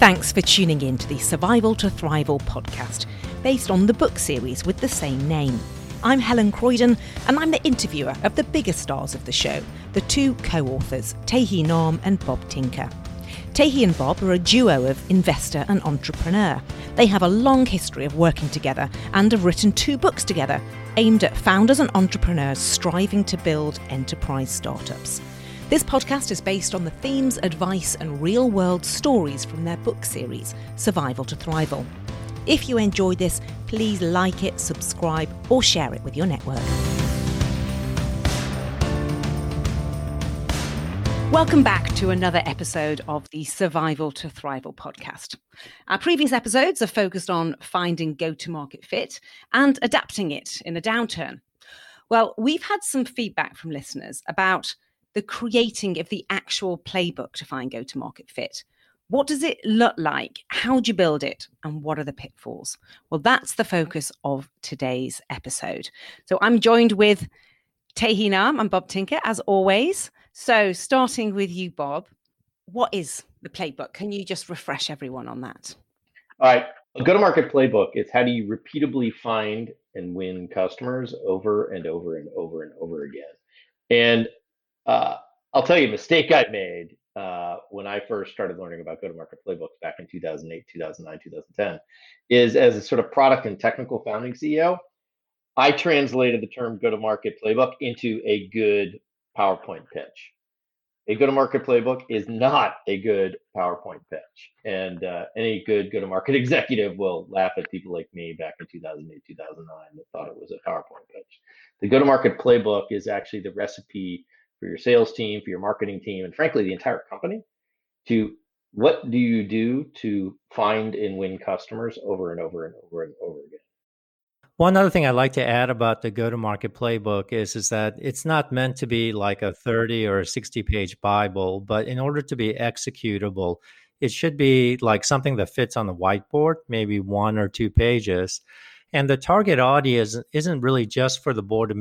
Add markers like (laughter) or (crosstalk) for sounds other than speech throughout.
Thanks for tuning in to the Survival to Thrival podcast, based on the book series with the same name. I'm Helen Croydon, and I'm the interviewer of the biggest stars of the show, the two co authors, Tae Hea Nahm and Bob Tinker. Tae Hea and Bob are a duo of investor and entrepreneur. They have a long history of working together and have written two books together aimed at founders and entrepreneurs striving to build enterprise startups. This podcast is based on the themes, advice, and real world stories from their book series, Survival to Thrival. If you enjoyed this, please like it, subscribe, or share it with your network. Welcome back to another episode of the Survival to Thrival podcast. Our previous episodes are focused on finding go to market fit and adapting it in a downturn. Well, we've had some feedback from listeners about the creating of the actual playbook to find go to market fit. What does it look like? How do you build it? And what are the pitfalls? Well, that's the focus of today's episode. So I'm joined with Tae Hea Nahm and Bob Tinker, as always. So starting with you, Bob, what is the playbook? Can you just refresh everyone on that? All right. A go to market playbook is how do you repeatably find and win customers over and over and over and over again. And uh, I'll tell you a mistake I made uh, when I first started learning about go-to-market playbooks back in 2008, 2009, 2010, is as a sort of product and technical founding CEO, I translated the term go-to-market playbook into a good PowerPoint pitch. A go-to-market playbook is not a good PowerPoint pitch, and uh, any good go-to-market (laughs) executive will laugh at people like me back in 2008, 2009 that thought it was a PowerPoint pitch. The go-to-market playbook is actually the recipe for your sales team, for your marketing team, and frankly, the entire company to what do you do to find and win customers over and over and over and over again? One other thing I'd like to add about the go-to-market playbook is is that it's not meant to be like a 30 or a 60 page Bible, but in order to be executable, it should be like something that fits on the whiteboard, maybe one or two pages. And the target audience isn't really just for the board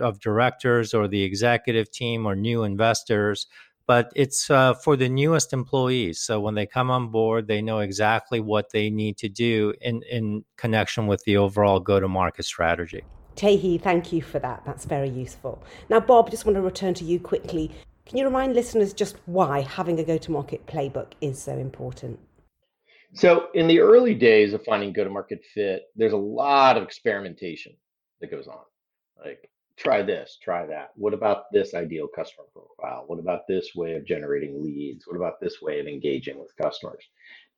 of directors or the executive team or new investors, but it's uh, for the newest employees. So when they come on board, they know exactly what they need to do in, in connection with the overall go to market strategy. Tae Hea, thank you for that. That's very useful. Now, Bob, just want to return to you quickly. Can you remind listeners just why having a go to market playbook is so important? So in the early days of finding go to market fit, there's a lot of experimentation that goes on. Like try this, try that. What about this ideal customer profile? What about this way of generating leads? What about this way of engaging with customers?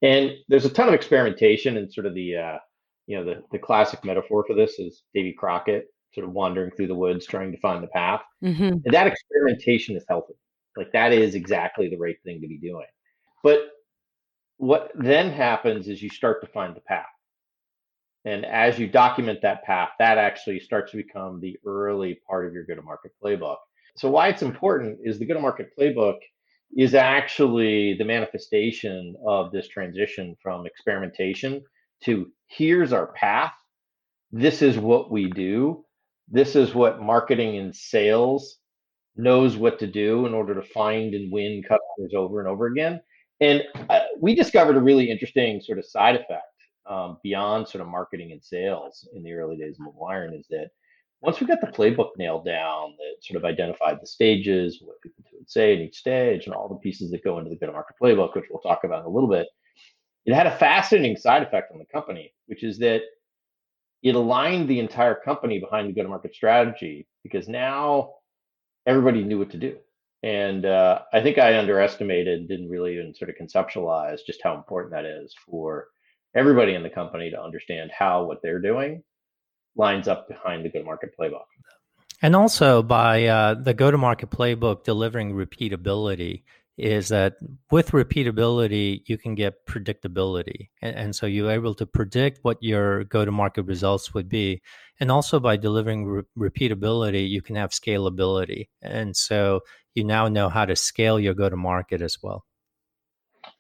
And there's a ton of experimentation and sort of the uh, you know the the classic metaphor for this is Davy Crockett sort of wandering through the woods trying to find the path. Mm-hmm. And that experimentation is healthy. Like that is exactly the right thing to be doing. But what then happens is you start to find the path. And as you document that path, that actually starts to become the early part of your go to market playbook. So, why it's important is the go to market playbook is actually the manifestation of this transition from experimentation to here's our path. This is what we do. This is what marketing and sales knows what to do in order to find and win customers over and over again. And uh, we discovered a really interesting sort of side effect um, beyond sort of marketing and sales in the early days of MobileIron is that once we got the playbook nailed down that sort of identified the stages, what people would say in each stage, and all the pieces that go into the go-to-market playbook, which we'll talk about in a little bit, it had a fascinating side effect on the company, which is that it aligned the entire company behind the go-to-market strategy because now everybody knew what to do. And uh, I think I underestimated, didn't really even sort of conceptualize just how important that is for everybody in the company to understand how what they're doing lines up behind the go to market playbook. And also by uh, the go to market playbook delivering repeatability is that with repeatability, you can get predictability. And, and so you're able to predict what your go to market results would be. And also by delivering re- repeatability, you can have scalability. And so you now know how to scale your go to market as well.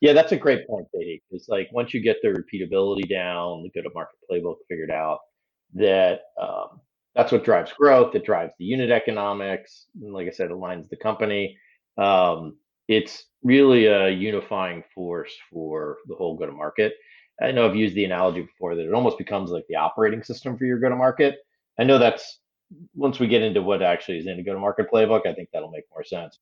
Yeah, that's a great point, Katie. Because like once you get the repeatability down, the go to market playbook figured out, that um, that's what drives growth. It drives the unit economics. And like I said, aligns the company. Um, it's really a unifying force for the whole go to market. I know I've used the analogy before that it almost becomes like the operating system for your go to market. I know that's once we get into what actually is in a go to market playbook, I think that'll make more sense.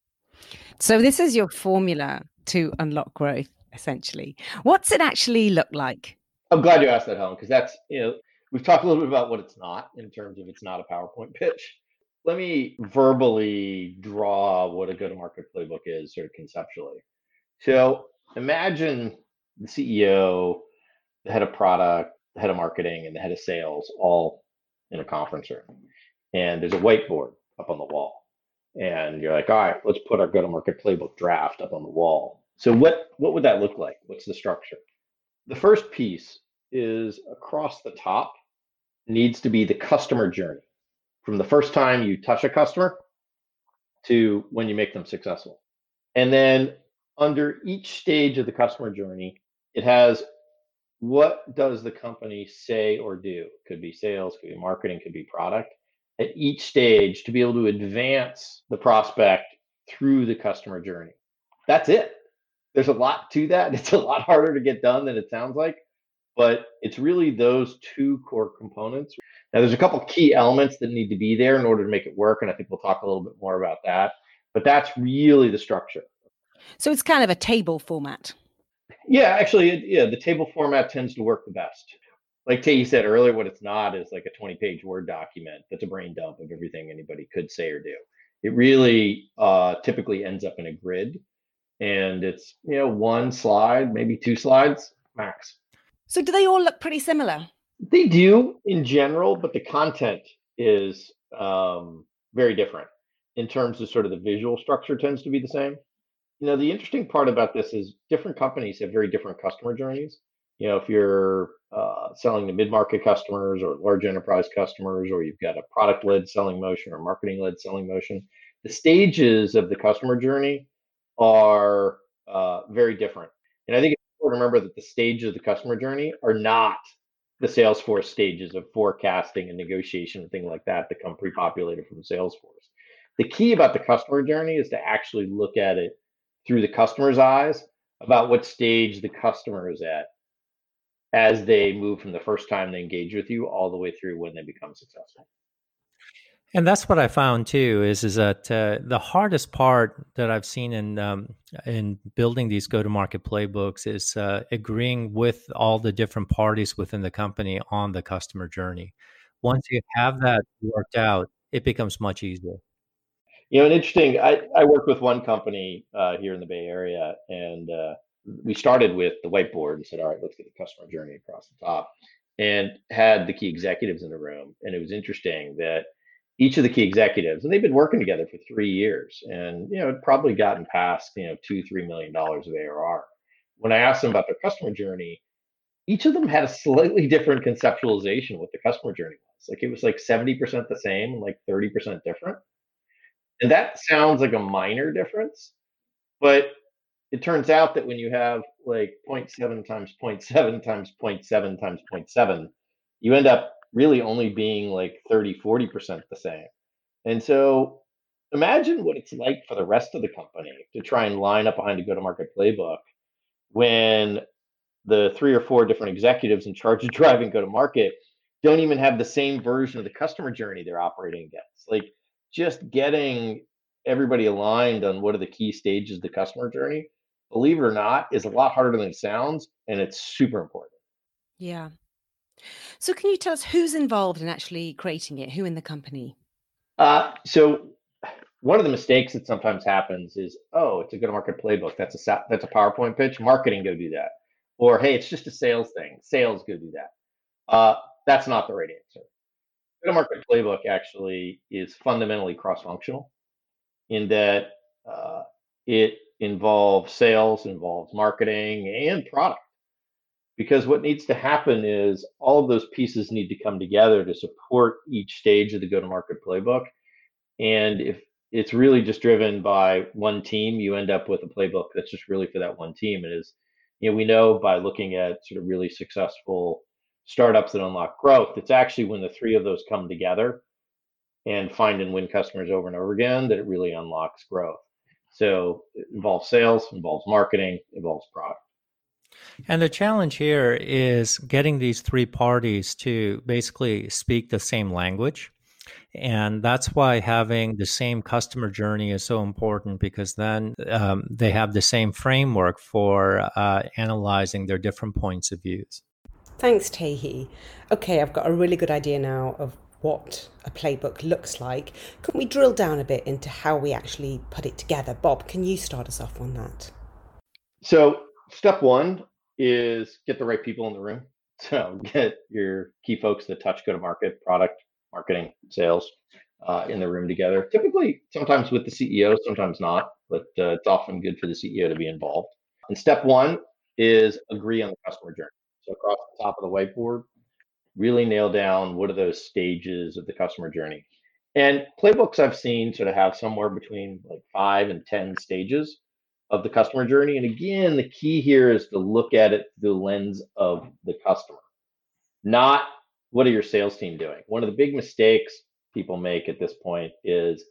So, this is your formula to unlock growth, essentially. What's it actually look like? I'm glad you asked that, Helen, because that's, you know, we've talked a little bit about what it's not in terms of it's not a PowerPoint pitch. Let me verbally draw what a go to market playbook is, sort of conceptually. So, imagine the CEO, the head of product, the head of marketing, and the head of sales all in a conference room. And there's a whiteboard up on the wall and you're like, all right, let's put our go-to-market playbook draft up on the wall. So what what would that look like? What's the structure? The first piece is across the top needs to be the customer journey from the first time you touch a customer to when you make them successful. And then under each stage of the customer journey, it has what does the company say or do? Could be sales, could be marketing, could be product at each stage to be able to advance the prospect through the customer journey. That's it. There's a lot to that. (laughs) It's a lot harder to get done than it sounds like, but it's really those two core components. Now, there's a couple key elements that need to be there in order to make it work, and I think we'll talk a little bit more about that. But that's really the structure. So it's kind of a table format. Yeah, actually, yeah, the table format tends to work the best like Tae said earlier, what it's not is like a 20 page Word document that's a brain dump of everything anybody could say or do. It really uh, typically ends up in a grid and it's, you know, one slide, maybe two slides max. So do they all look pretty similar? They do in general, but the content is um, very different in terms of sort of the visual structure tends to be the same. You know, the interesting part about this is different companies have very different customer journeys you know, if you're uh, selling to mid-market customers or large enterprise customers, or you've got a product-led selling motion or marketing-led selling motion, the stages of the customer journey are uh, very different. And I think it's important to remember that the stages of the customer journey are not the Salesforce stages of forecasting and negotiation and things like that that come pre-populated from Salesforce. The key about the customer journey is to actually look at it through the customer's eyes about what stage the customer is at as they move from the first time they engage with you all the way through when they become successful. And that's what I found too. Is is that uh, the hardest part that I've seen in um, in building these go to market playbooks is uh, agreeing with all the different parties within the company on the customer journey. Once you have that worked out, it becomes much easier. You know, and interesting. I I worked with one company uh, here in the Bay Area, and uh, we started with the whiteboard and said, all right, let's get the customer journey across the top and had the key executives in the room. And it was interesting that each of the key executives, and they've been working together for three years and, you know, probably gotten past, you know, two, $3 million of ARR. When I asked them about their customer journey, each of them had a slightly different conceptualization what the customer journey was. Like it was like 70% the same, like 30% different. And that sounds like a minor difference, but it turns out that when you have like 0.7 times 0.7 times 0.7 times 0.7, you end up really only being like 30, 40% the same. And so imagine what it's like for the rest of the company to try and line up behind a go to market playbook when the three or four different executives in charge of (laughs) driving go to market don't even have the same version of the customer journey they're operating against. Like just getting everybody aligned on what are the key stages of the customer journey believe it or not, is a lot harder than it sounds, and it's super important. Yeah. So, can you tell us who's involved in actually creating it? Who in the company? Uh, so, one of the mistakes that sometimes happens is, oh, it's a go-to-market playbook. That's a that's a PowerPoint pitch. Marketing go do that, or hey, it's just a sales thing. Sales go do that. Uh, that's not the right answer. Go-to-market playbook actually is fundamentally cross-functional in that uh, it involves sales, involves marketing and product. Because what needs to happen is all of those pieces need to come together to support each stage of the go to market playbook. And if it's really just driven by one team, you end up with a playbook that's just really for that one team. It is, you know, we know by looking at sort of really successful startups that unlock growth, it's actually when the three of those come together and find and win customers over and over again that it really unlocks growth. So it involves sales, involves marketing, involves product. And the challenge here is getting these three parties to basically speak the same language. And that's why having the same customer journey is so important because then um, they have the same framework for uh, analyzing their different points of views. Thanks, Tae Hea. Okay, I've got a really good idea now of what a playbook looks like. Can we drill down a bit into how we actually put it together? Bob, can you start us off on that? So, step one is get the right people in the room. (laughs) So, get your key folks that touch go to market, product, marketing, sales uh, in the room together. Typically, sometimes with the CEO, sometimes not, but uh, it's often good for the CEO to be involved. And step one is agree on the customer journey. So, across the top of the whiteboard, really nail down what are those stages of the customer journey. And playbooks I've seen sort of have somewhere between like five and 10 stages of the customer journey. And again, the key here is to look at it through the lens of the customer, not what are your sales team doing. One of the big mistakes people make at this point is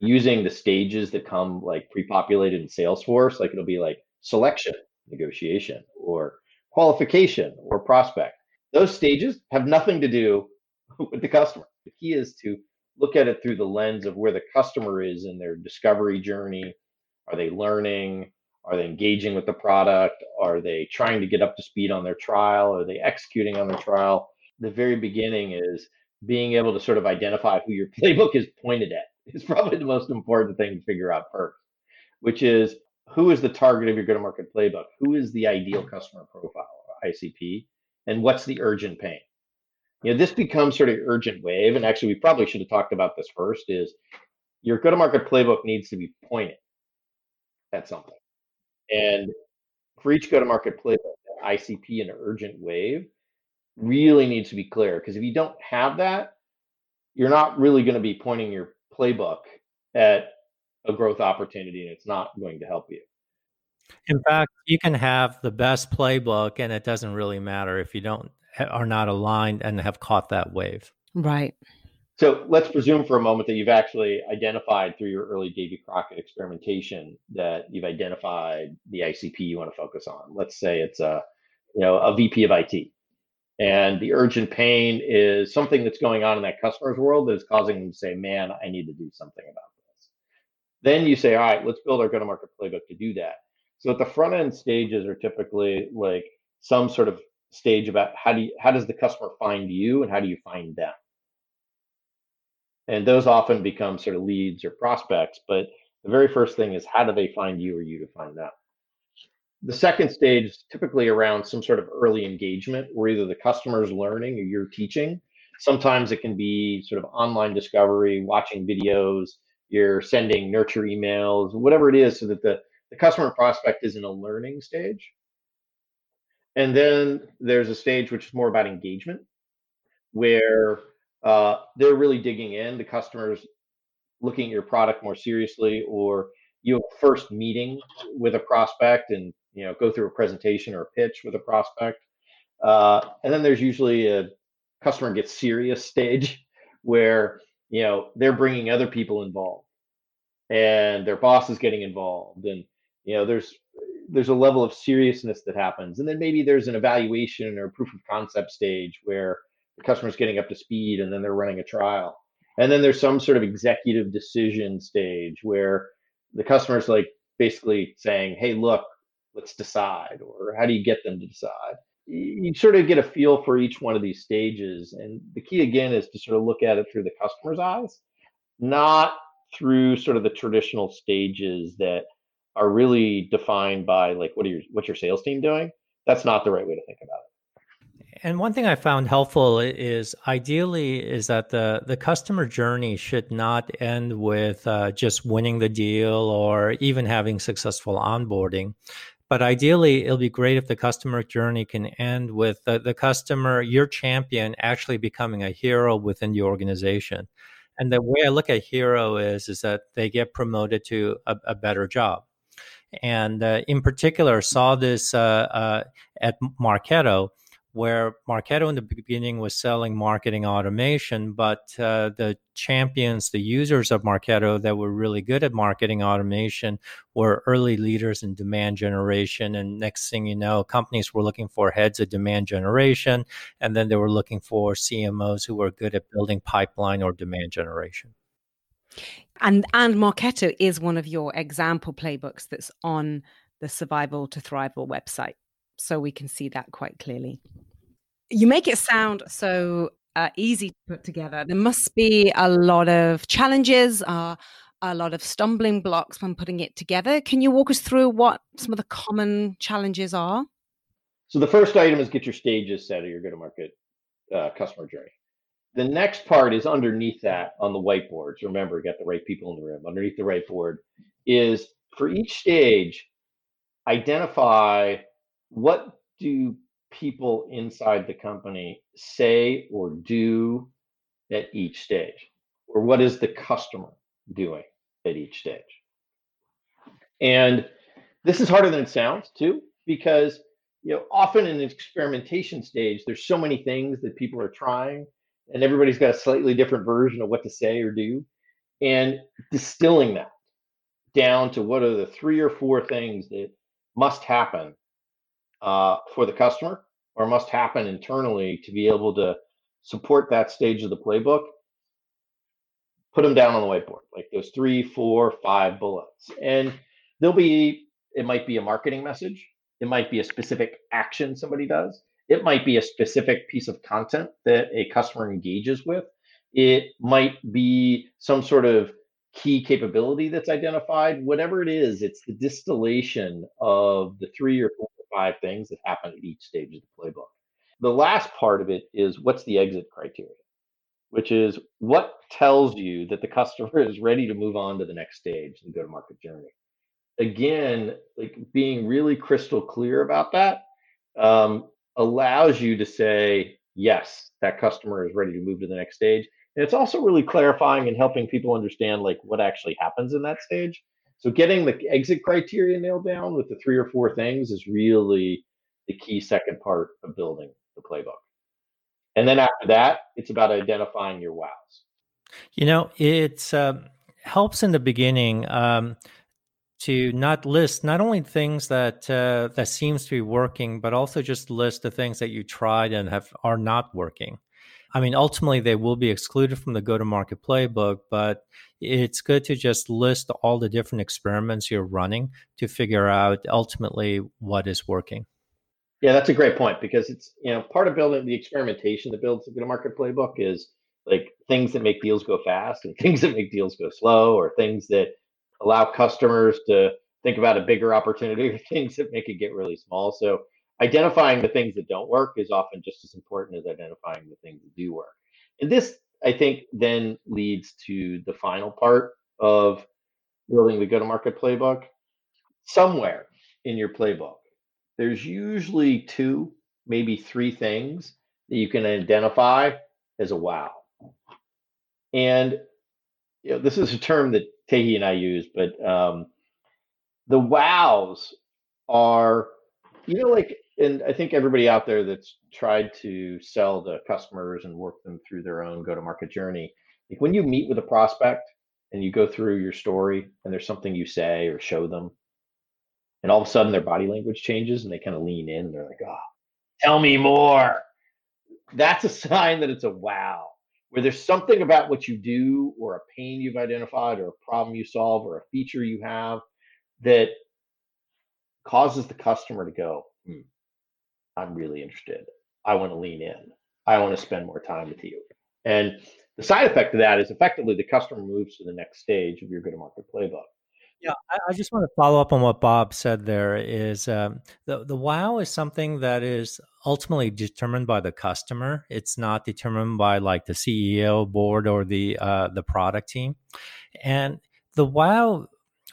using the stages that come like pre-populated in Salesforce. Like it'll be like selection, negotiation, or qualification, or prospect. Those stages have nothing to do (laughs) with the customer. The key is to look at it through the lens of where the customer is in their discovery journey. Are they learning? Are they engaging with the product? Are they trying to get up to speed on their trial? Are they executing on their trial? The very beginning is being able to sort of identify who your (laughs) playbook is pointed at is probably the most important thing to figure out first, which is who is the target of your go to market playbook? Who is the ideal customer profile, ICP? And what's the urgent pain? You know this becomes sort of urgent wave and actually we probably should have talked about this first is your go to market playbook needs to be pointed at something. And for each go to market playbook icp and urgent wave really needs to be clear because if you don't have that you're not really going to be pointing your playbook at a growth opportunity and it's not going to help you in fact, you can have the best playbook, and it doesn't really matter if you don't eh, are not aligned and have caught that wave. Right. So let's presume for a moment that you've actually identified through your early Davy Crockett experimentation that you've identified the ICP you want to focus on. Let's say it's a you know a VP of IT, and the urgent pain is something that's going on in that customer's world that is causing them to say, "Man, I need to do something about this." Then you say, "All right, let's build our go-to-market playbook to do that." So at the front end stages are typically like some sort of stage about how do you, how does the customer find you and how do you find them? And those often become sort of leads or prospects, but the very first thing is how do they find you or you to find them? The second stage is typically around some sort of early engagement where either the customer is learning or you're teaching. Sometimes it can be sort of online discovery, watching videos, you're sending nurture emails, whatever it is, so that the the customer prospect is in a learning stage. And then there's a stage which is more about engagement, where uh, they're really digging in. The customer's looking at your product more seriously, or you have first meeting with a prospect and you know go through a presentation or a pitch with a prospect. Uh, and then there's usually a customer gets serious stage (laughs) where you know they're bringing other people involved and their boss is getting involved and you know there's there's a level of seriousness that happens. And then maybe there's an evaluation or proof of concept stage where the customer's getting up to speed and then they're running a trial. And then there's some sort of executive decision stage where the customer's like basically saying hey look let's decide or how do you get them to decide? You sort of get a feel for each one of these stages. And the key again is to sort of look at it through the customer's eyes not through sort of the traditional stages that are really defined by like what are your what's your sales team doing? That's not the right way to think about it. And one thing i found helpful is ideally is that the the customer journey should not end with uh, just winning the deal or even having successful onboarding. But ideally it'll be great if the customer journey can end with the, the customer your champion actually becoming a hero within the organization. And the way i look at hero is is that they get promoted to a, a better job and uh, in particular saw this uh, uh, at Marketo, where Marketo in the beginning was selling marketing automation, but uh, the champions, the users of Marketo that were really good at marketing automation were early leaders in demand generation. And next thing you know, companies were looking for heads of demand generation, and then they were looking for CMOs who were good at building pipeline or demand generation. And and Marketo is one of your example playbooks that's on the Survival to Thrival website so we can see that quite clearly. You make it sound so uh, easy to put together. There must be a lot of challenges, uh, a lot of stumbling blocks when putting it together. Can you walk us through what some of the common challenges are? So the first item is get your stages set of your go-to-market uh, customer journey. The next part is underneath that on the whiteboards. Remember, get the right people in the room. Underneath the whiteboard is for each stage, identify what do people inside the company say or do at each stage? Or what is the customer doing at each stage? And this is harder than it sounds too, because you know, often in the experimentation stage, there's so many things that people are trying, and everybody's got a slightly different version of what to say or do. And distilling that down to what are the three or four things that must happen uh, for the customer or must happen internally to be able to support that stage of the playbook, put them down on the whiteboard, like those three, four, five bullets. And there'll be, it might be a marketing message, it might be a specific action somebody does, it might be a specific piece of content that a customer engages with, it might be some sort of key capability that's identified, whatever it is, it's the distillation of the three or four or five things that happen at each stage of the playbook. The last part of it is what's the exit criteria, which is what tells you that the customer (laughs) is ready to move on to the next stage, and go to market journey. Again, like being really crystal clear about that um, allows you to say, yes, that customer is ready to move to the next stage. And it's also really clarifying and helping people understand like what actually happens in that stage so getting the exit criteria nailed down with the three or four things is really the key second part of building the playbook. And then after that, it's about identifying your wows. You know, it uh, helps in the beginning um, to not list not only things that uh, that seems to be working, but also just list the things that you tried and have are not working. I mean, ultimately, they will be excluded from the go to market playbook, but it's good to just list all the different experiments you're running to figure out ultimately what is working. Yeah, that's a great point because it's, you know, part of building the experimentation that builds the go to market playbook is like things that make deals go fast and (laughs) things that make deals go slow or things that allow customers to think about a bigger opportunity or (laughs) things that make it get really small. So identifying the things that don't work is often just as important as identifying the things that do work. And this, I think, then leads to the final part of building the go to market playbook. Somewhere in your playbook, there's usually two, maybe three things that you can identify as a wow. And you know, this is a term that Tae Hea and I use, but um, the wows are, you know, like and I think everybody out there that's tried to sell to customers and work them through their own go to market journey, like when you meet with a prospect and you go through your story and there's something you say or show them, and all of a sudden their body language changes and they kind of lean in and they're like, oh, tell me more. That's a (laughs) sign that it's a wow, where there's something about what you do or a pain you've identified or a problem you solve or a feature you have that causes the customer to go, hmm, I'm really interested. I want to lean in. I want to spend more time with you. And the side effect of that is effectively the customer moves to the next stage of your go to market playbook. Yeah, I, I, just want to follow up on what Bob said. There is um, the the wow is something that is ultimately determined by the customer. It's not determined by like the CEO board or the uh, the product team. And the wow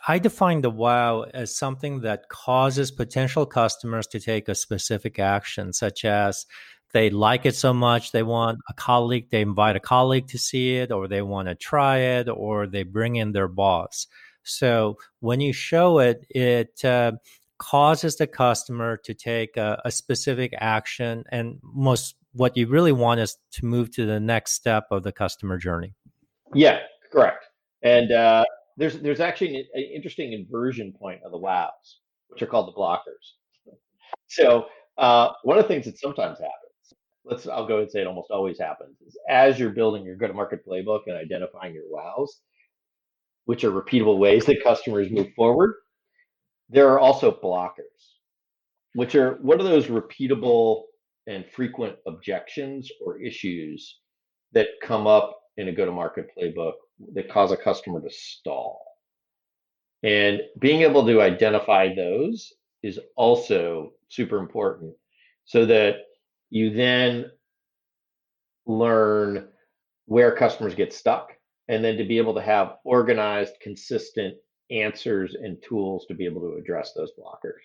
I define the wow as something that causes potential customers to take a specific action, such as they like it so much they want a colleague, they invite a colleague to see it, or they want to try it, or they bring in their boss. So when you show it, it uh, causes the customer to take a, a specific action and most what you really want is to move to the next step of the customer journey. Yeah correct. And uh, there's there's actually an, interesting inversion point of the wows which are called the blockers. So uh, one of the things that sometimes happens let's I'll go and say it almost always happens is as you're building your go-to-market playbook and identifying your wows, which are repeatable ways that customers move forward, there are also blockers, which are what are those repeatable and frequent objections or issues that come up in a go-to-market playbook that cause a customer to stall. And being able to identify those is also super important so that you then learn where customers get stuck and then to be able to have organized consistent answers and tools to be able to address those blockers.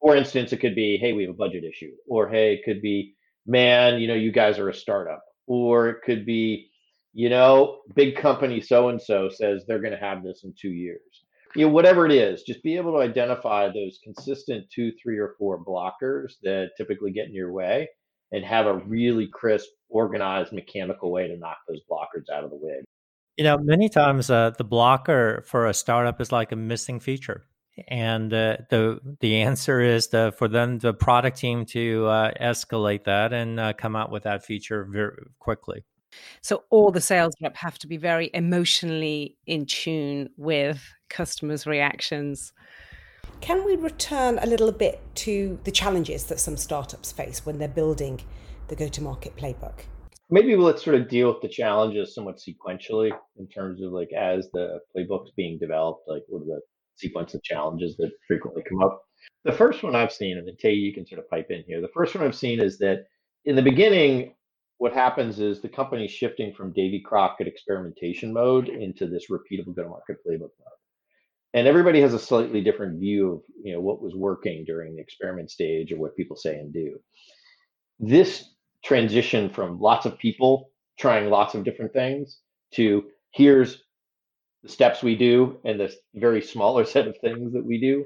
For instance it could be hey we have a budget issue or hey it could be man you know you guys are a startup or it could be you know big company so and so says they're going to have this in two years. You know, whatever it is, just be able to identify those consistent two, three, or four blockers that typically get in your way and have a really crisp, organized, mechanical way to knock those blockers out of the way. You know, many times uh, the blocker for a startup is like a missing feature. And uh, the the answer is the, for them, the product team to uh, escalate that and uh, come out with that feature very quickly. So all the sales rep have to be very emotionally in tune with customers' reactions. Can we return a little bit to the challenges that some startups face when they're building the go to market playbook? Maybe let's sort of deal with the challenges somewhat sequentially in terms of like as the playbook's being developed, like what are the sequence of challenges that frequently come up. The first one I've seen, and then Tae, you can sort of pipe in here. The first one I've seen is that in the beginning, what happens is the company's shifting from Davy Crockett experimentation mode into this repeatable go-to-market playbook mode. And everybody has a slightly different view of you know what was working during the experiment stage or what people say and do. This transition from lots of people trying lots of different things to here's the steps we do and this very smaller (laughs) set of things that we do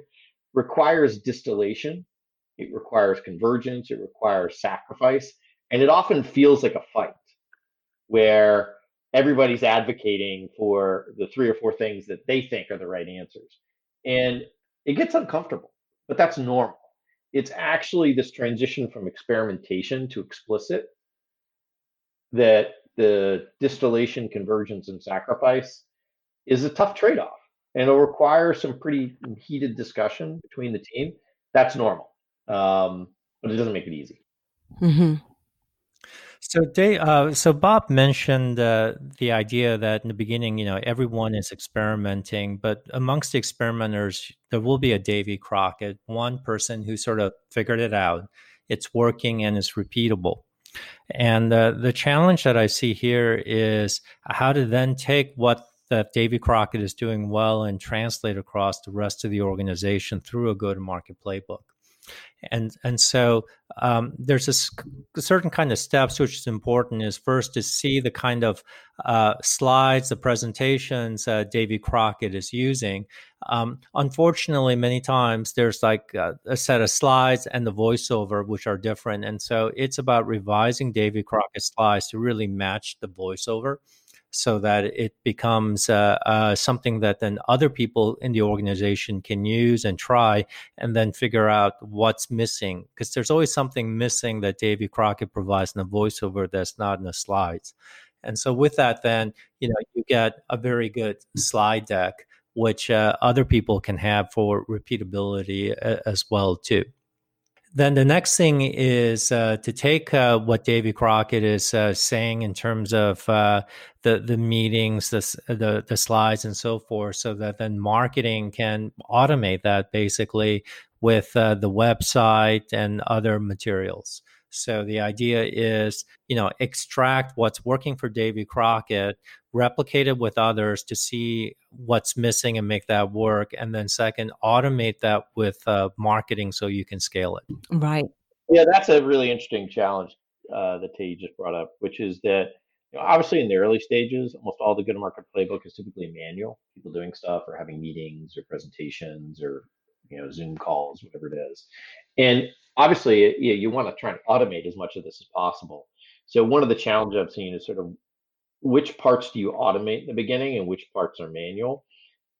requires distillation. It requires convergence. It requires sacrifice and it often feels like a fight where everybody's advocating for the three or four things that they think are the right answers. And it gets uncomfortable, but that's normal. It's actually this transition from experimentation to explicit that the distillation, convergence, and sacrifice is a tough trade off. And it'll require some pretty heated discussion between the team. That's normal, um, but it doesn't make it easy. Mm-hmm. So, Dave, uh, so Bob mentioned uh, the idea that in the beginning, you know, everyone is experimenting, but amongst the experimenters, there will be a Davy Crockett, one person who sort of figured it out. It's working and it's repeatable. And uh, the challenge that I see here is how to then take what that Davy Crockett is doing well and translate across the rest of the organization through a go-to-market playbook and and so um, there's a, certain kind of steps which is important is first to see the kind of uh, slides the presentations uh, davy crockett is using. Um, unfortunately many times there's like a, a, set of slides and the voiceover which are different. And so it's about revising davy crockett's slides to really match the voiceover so that it becomes uh, uh, something that then other people in the organization can use and try and then figure out what's missing because there's always something missing that Davy Crockett provides in the voiceover that's not in the slides. And so with that, then you know you get a very good slide deck, which uh, other people can have for repeatability uh, as well too. Then the next thing is uh, to take uh, what Davy Crockett is uh, saying in terms of uh, the the meetings, the, the the slides, and so forth, so that then marketing can automate that basically with uh, the website and other materials. So the idea is, you know, extract what's working for Davy Crockett, replicate it with others to see what's missing and make that work, and then second, automate that with uh, marketing so you can scale it. Right. Yeah, that's a really interesting challenge uh, that Tae just brought up, which is that you know, obviously in the early stages, almost all the go-to-market playbook is typically manual, people doing stuff or having meetings or presentations or you know, Zoom calls, whatever it is. And obviously, you, you want to try and automate as much of this as possible. So one of the challenges I've seen is sort of which parts do you automate in the beginning and which parts are manual.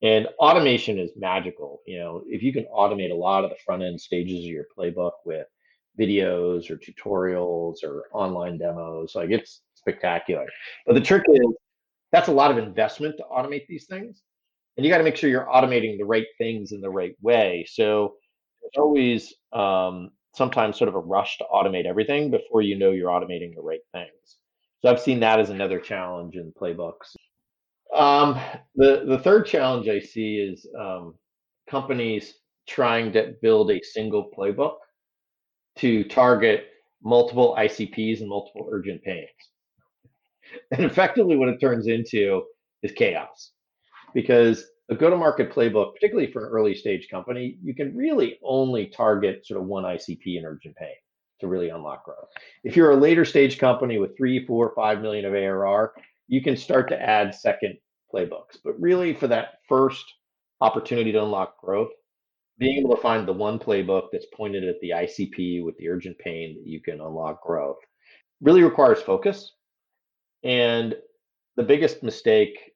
And automation is magical. You know, if you can automate a lot of the front end stages of your playbook with videos or tutorials or online demos, like it's spectacular. But the trick is that's a lot of investment to automate these things. And you got to make sure you're automating the right things in the right way. So there's always um, sometimes sort of a rush to automate everything before you know you're automating the right things. So I've seen that as another challenge in playbooks. Um, the the third challenge I see is um, companies trying to build a single playbook to target multiple ICPs and multiple urgent pains. (laughs) And effectively, what it turns into is chaos because a go to market playbook, particularly for an early stage company, you can really only target sort of one ICP and urgent pain to really unlock growth. If you're a later stage company with three, four, five million of ARR, you can start to add second playbooks. But really, for that first opportunity to unlock growth, being able to find the one playbook that's pointed at the ICP with the urgent pain that you can unlock growth really requires focus. And the biggest mistake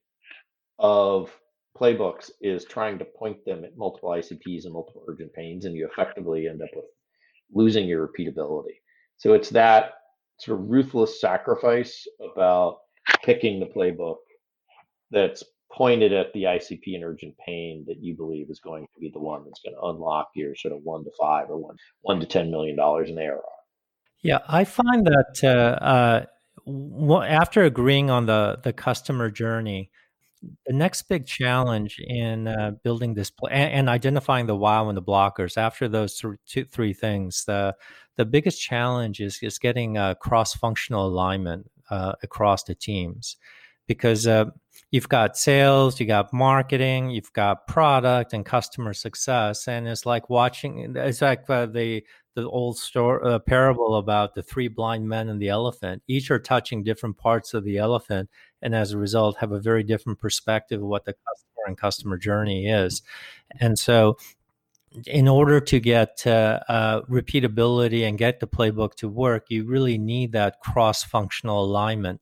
of playbooks is trying to point them at multiple ICPs and multiple urgent pains, and you effectively end up with losing your repeatability. So it's that sort of ruthless sacrifice about picking the playbook that's pointed at the ICP and urgent pain that you believe is going to be the one that's going to unlock your sort of one to five or one one to ten million dollars in ARR. Yeah, I find that uh, uh, after agreeing on the the customer journey, the next big challenge in uh, building this and, and, identifying the wow and the blockers after those th- two, three things the the biggest challenge is is getting uh, cross functional alignment uh, across the teams because uh, you've got sales you got marketing you've got product and customer success and it's like watching it's like uh, the the old story uh, parable about the three blind men and the elephant. Each are touching different parts of the elephant and as a result have a very different perspective of what the customer and customer journey is. And so in order to get uh, uh, repeatability and get the playbook to work you really need that cross-functional alignment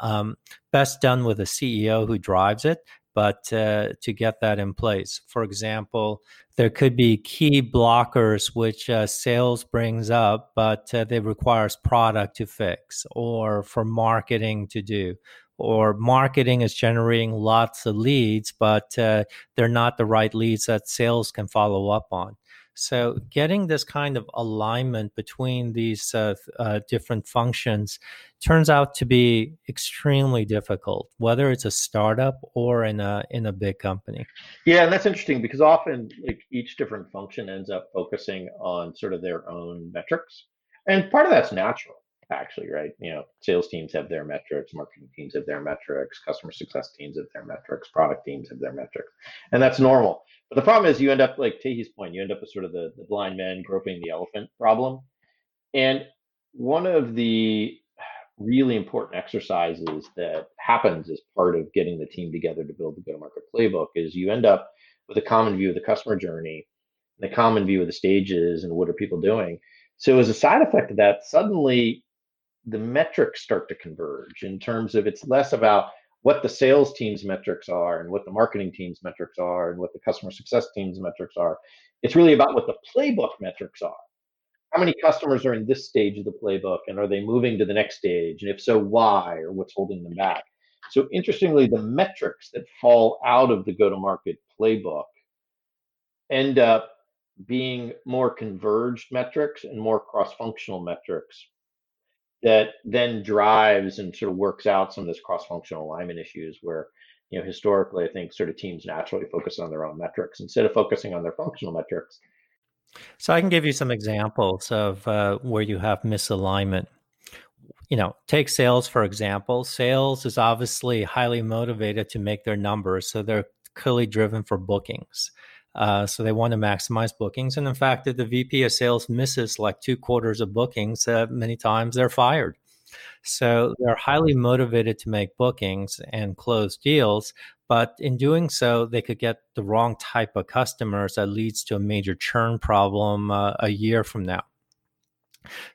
um, best done with a ceo who drives it but uh, to get that in place. For example, there could be key blockers which uh, sales brings up, but uh, they requires product to fix or for marketing to do, or marketing is generating lots of leads, but uh, they're not the right leads that sales can follow up on. So, getting this kind of alignment between these uh, uh, different functions turns out to be extremely difficult, whether it's a startup or in a in a big company. Yeah, and that's interesting because often, like each different function ends up focusing on sort of their own metrics, and part of that's natural actually, right? You know, sales teams have their metrics, marketing teams have their metrics, customer success teams have their metrics, product teams have their metrics, and that's normal. But the problem is, you end up like Tae Hea's point, you end up with sort of the, the blind man groping the elephant problem. And one of the really important exercises that happens as part of getting the team together to build the go-to-market playbook is you end up with a common view of the customer journey, the common view of the stages, and what are people doing. So as a side effect of that, suddenly the metrics start to converge in terms of it's less about what the sales team's metrics are and what the marketing team's metrics are and what the customer success team's metrics are. It's really about what the playbook metrics are. How many customers are in this stage of the playbook and are they moving to the next stage? And if so, why or what's holding them back? So, interestingly, the metrics that fall out of the go to market playbook end up being more converged metrics and more cross functional metrics that then drives and sort of works out some of this cross-functional alignment issues where you know historically i think sort of teams naturally focus on their own metrics instead of focusing on their functional metrics. So i can give you some examples of uh, where you have misalignment. You know take sales for example. Sales is obviously highly motivated to make their numbers so they're clearly driven for bookings uh, so they want to maximize bookings. And in fact, if the VP of sales misses like two quarters of bookings, uh, many times they're fired. So they're highly motivated to make bookings and close deals, but in doing so, they could get the wrong type of customers that leads to a major churn problem uh, a year from now.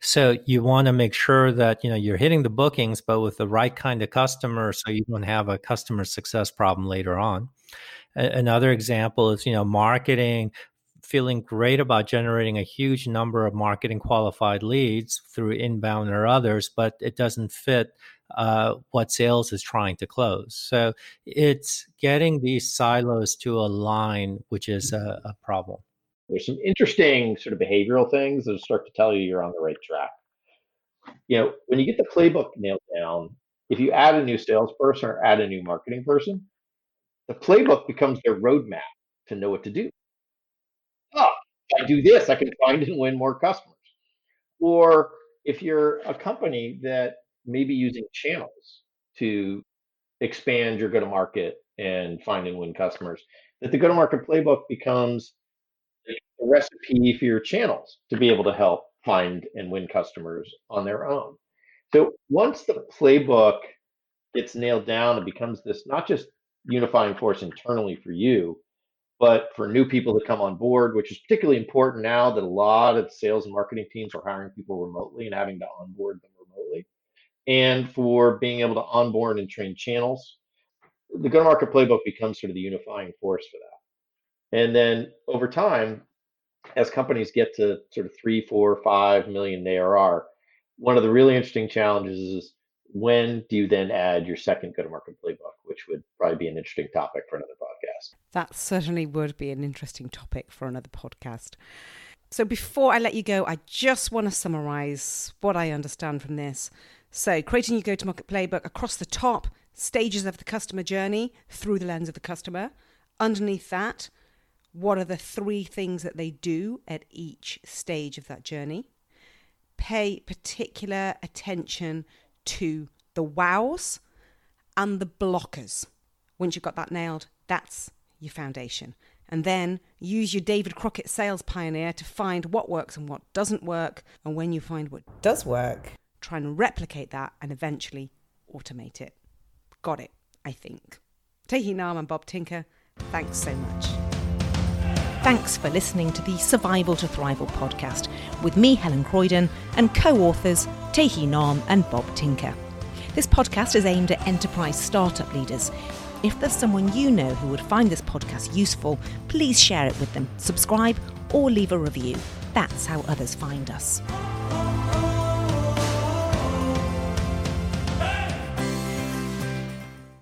So you want to make sure that you know you're hitting the bookings, but with the right kind of customer, so you don't have a customer success problem later on. A- another example is you know marketing feeling great about generating a huge number of marketing qualified leads through inbound or others, but it doesn't fit uh, what sales is trying to close. So it's getting these silos to align, which is a, a problem. There's some interesting sort of behavioral things that start to tell you you're on the right track. You know, when you get the playbook nailed down, if you add a new salesperson or add a new marketing person, the playbook becomes their roadmap to know what to do. Oh, I do this, I can find and win more customers. Or if you're a company that may be using channels to expand your go to market and find and win customers, that the go to market playbook becomes a recipe for your channels to be able to help find and win customers on their own. So once the playbook gets nailed down, it becomes this not just unifying force internally for you, but for new people to come on board, which is particularly important now that a lot of sales and marketing teams are hiring people remotely and having to onboard them remotely, and for being able to onboard and train channels. The go to market playbook becomes sort of the unifying force for that. And then over time, as companies get to sort of three, four, five million ARR, one of the really interesting challenges is when do you then add your second go to market playbook, which would probably be an interesting topic for another podcast. That certainly would be an interesting topic for another podcast. So before I let you go, I just want to summarize what I understand from this. So, creating your go to market playbook across the top, stages of the customer journey through the lens of the customer. Underneath that, what are the three things that they do at each stage of that journey? Pay particular attention to the wows and the blockers. Once you've got that nailed, that's your foundation. And then use your David Crockett sales pioneer to find what works and what doesn't work. And when you find what does work, try and replicate that and eventually automate it. Got it, I think. Tae Hea Nahm and Bob Tinker, thanks so much. Thanks for listening to the Survival to Thrival podcast with me, Helen Croydon, and co authors Tae Hea Nahm and Bob Tinker. This podcast is aimed at enterprise startup leaders. If there's someone you know who would find this podcast useful, please share it with them, subscribe, or leave a review. That's how others find us.